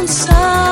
I'm sorry.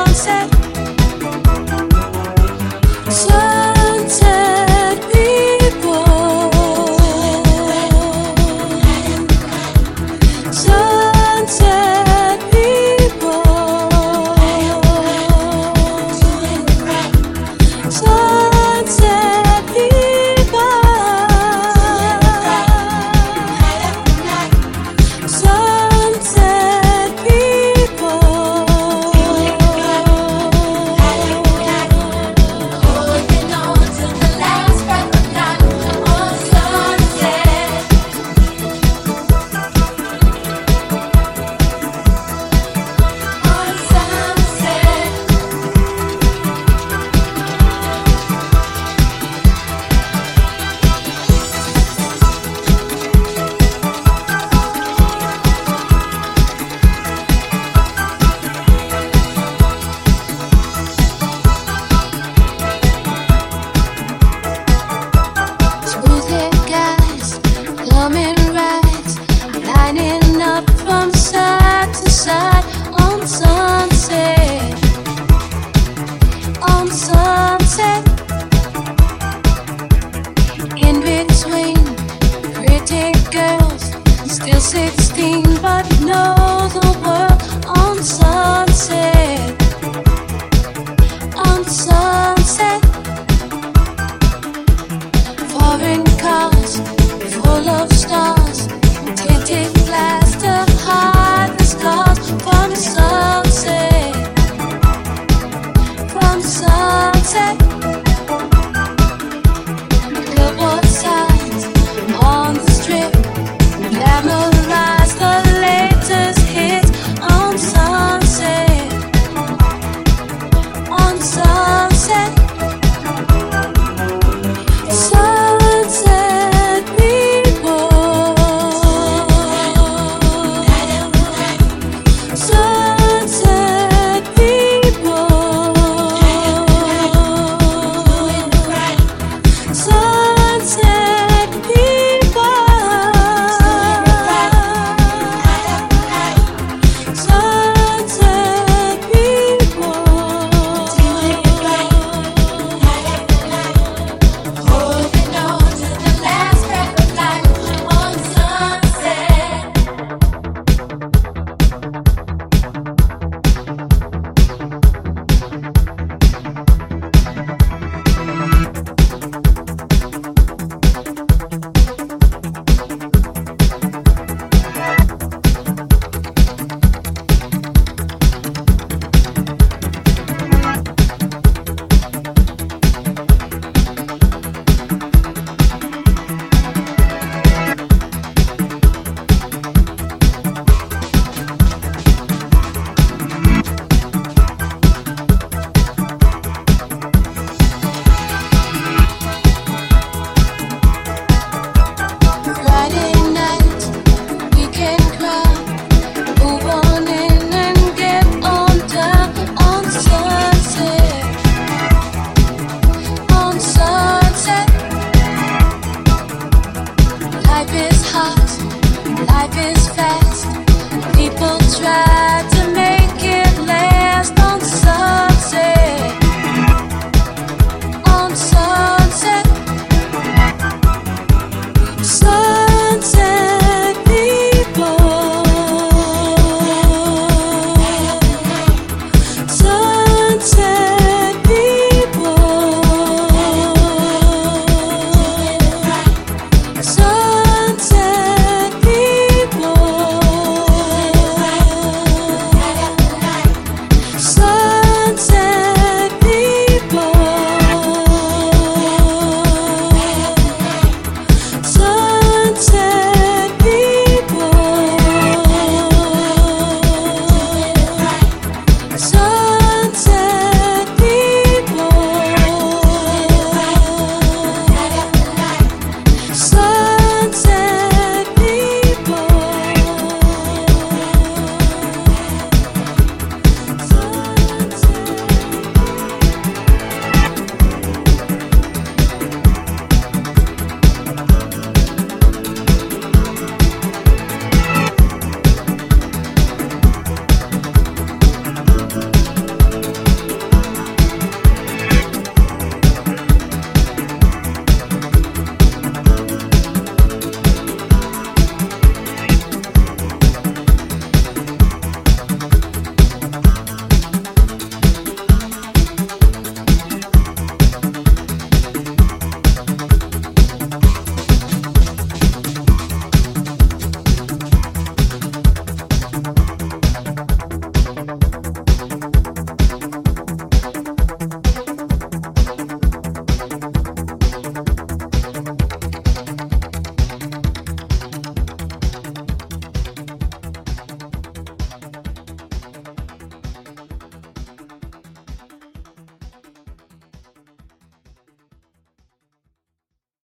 romantic girls. Still 16, but no, the